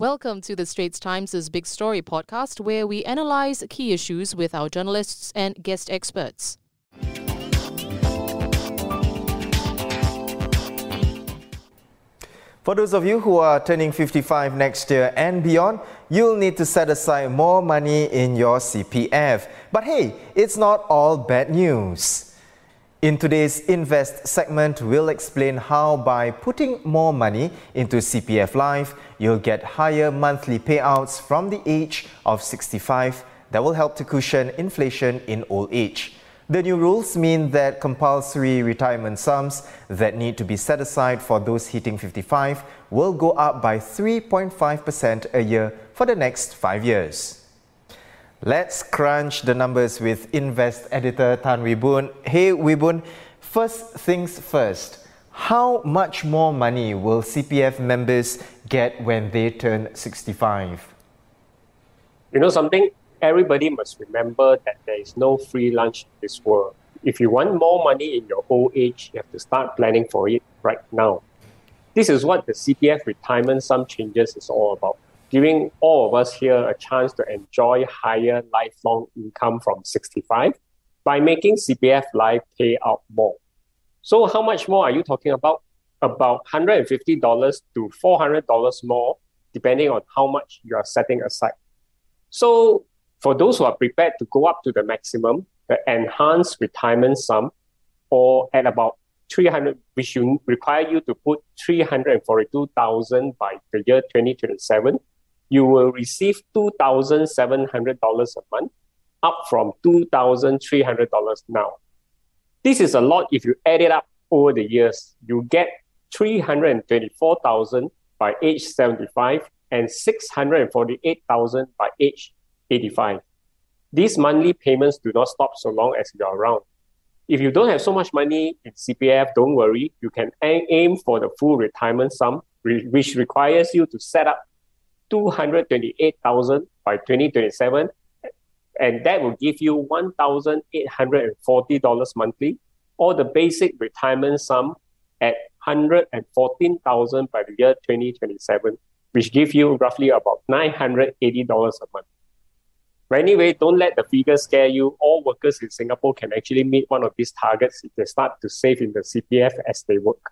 Welcome to the Straits Times' Big Story podcast, where we analyze key issues with our journalists and guest experts. For those of you who are turning 55 next year and beyond, you'll need to set aside more money in your CPF. But hey, it's not all bad news. In today's Invest segment, we'll explain how by putting more money into CPF Life, you'll get higher monthly payouts from the age of 65 that will help to cushion inflation in old age. The new rules mean that compulsory retirement sums that need to be set aside for those hitting 55 will go up by 3.5% a year for the next five years. Let's crunch the numbers with Invest editor Tan Boon. Hey Boon, first things first. How much more money will CPF members get when they turn 65? You know something? Everybody must remember that there is no free lunch in this world. If you want more money in your old age, you have to start planning for it right now. This is what the CPF retirement sum changes is all about giving all of us here a chance to enjoy higher lifelong income from 65 by making CPF Life pay out more. So, how much more are you talking about? About $150 to $400 more, depending on how much you are setting aside. So, for those who are prepared to go up to the maximum, the enhanced retirement sum, or at about 300, which should require you to put 342,000 by the year 2027, you will receive $2,700 a month, up from $2,300 now. This is a lot if you add it up over the years. You get 324,000 by age 75 and 648,000 by age 85. These monthly payments do not stop so long as you're around. If you don't have so much money in CPF, don't worry. You can aim for the full retirement sum, which requires you to set up 228,000 by 2027. And that will give you $1,840 monthly, or the basic retirement sum at 114,000 by the year 2027, which gives you roughly about $980 a month. But anyway, don't let the figures scare you. All workers in Singapore can actually meet one of these targets if they start to save in the CPF as they work.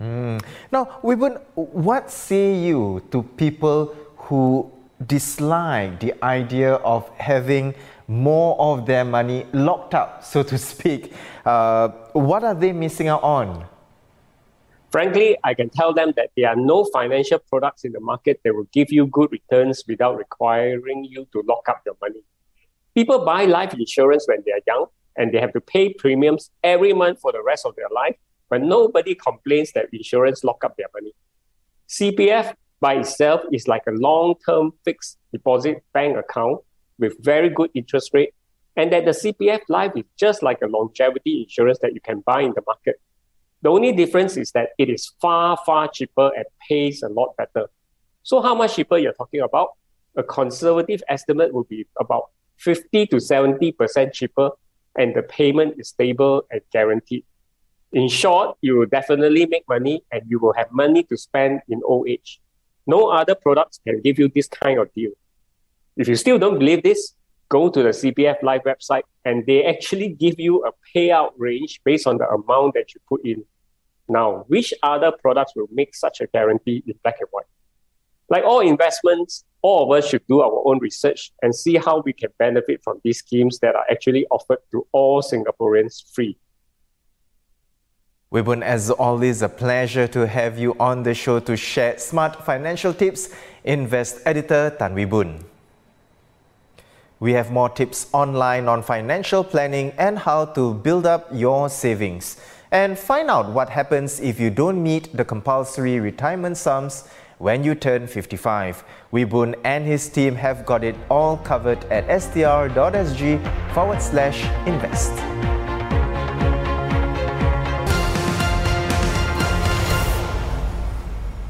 Mm. Now, Ooi Boon, what say you to people who dislike the idea of having more of their money locked up, so to speak? Uh, what are they missing out on? Frankly, I can tell them that there are no financial products in the market that will give you good returns without requiring you to lock up your money. People buy life insurance when they are young and they have to pay premiums every month for the rest of their life but nobody complains that insurance lock up their money. CPF by itself is like a long-term fixed deposit bank account with very good interest rate, and that the CPF Life is just like a longevity insurance that you can buy in the market. The only difference is that it is far, far cheaper and pays a lot better. So how much cheaper you're talking about? A conservative estimate would be about 50 to 70% cheaper, and the payment is stable and guaranteed. In short, you will definitely make money and you will have money to spend in old age. No other products can give you this kind of deal. If you still don't believe this, go to the CPF Life website and they actually give you a payout range based on the amount that you put in. Now, which other products will make such a guarantee in black and white? Like all investments, all of us should do our own research and see how we can benefit from these schemes that are actually offered to all Singaporeans free. Ooi Boon, as always, a pleasure to have you on the show to share smart financial tips. Invest editor Tan Ooi Boon. We have more tips online on financial planning and how to build up your savings. And find out what happens if you don't meet the compulsory retirement sums when you turn 55. Ooi Boon and his team have got it all covered at str.sg forward slash invest.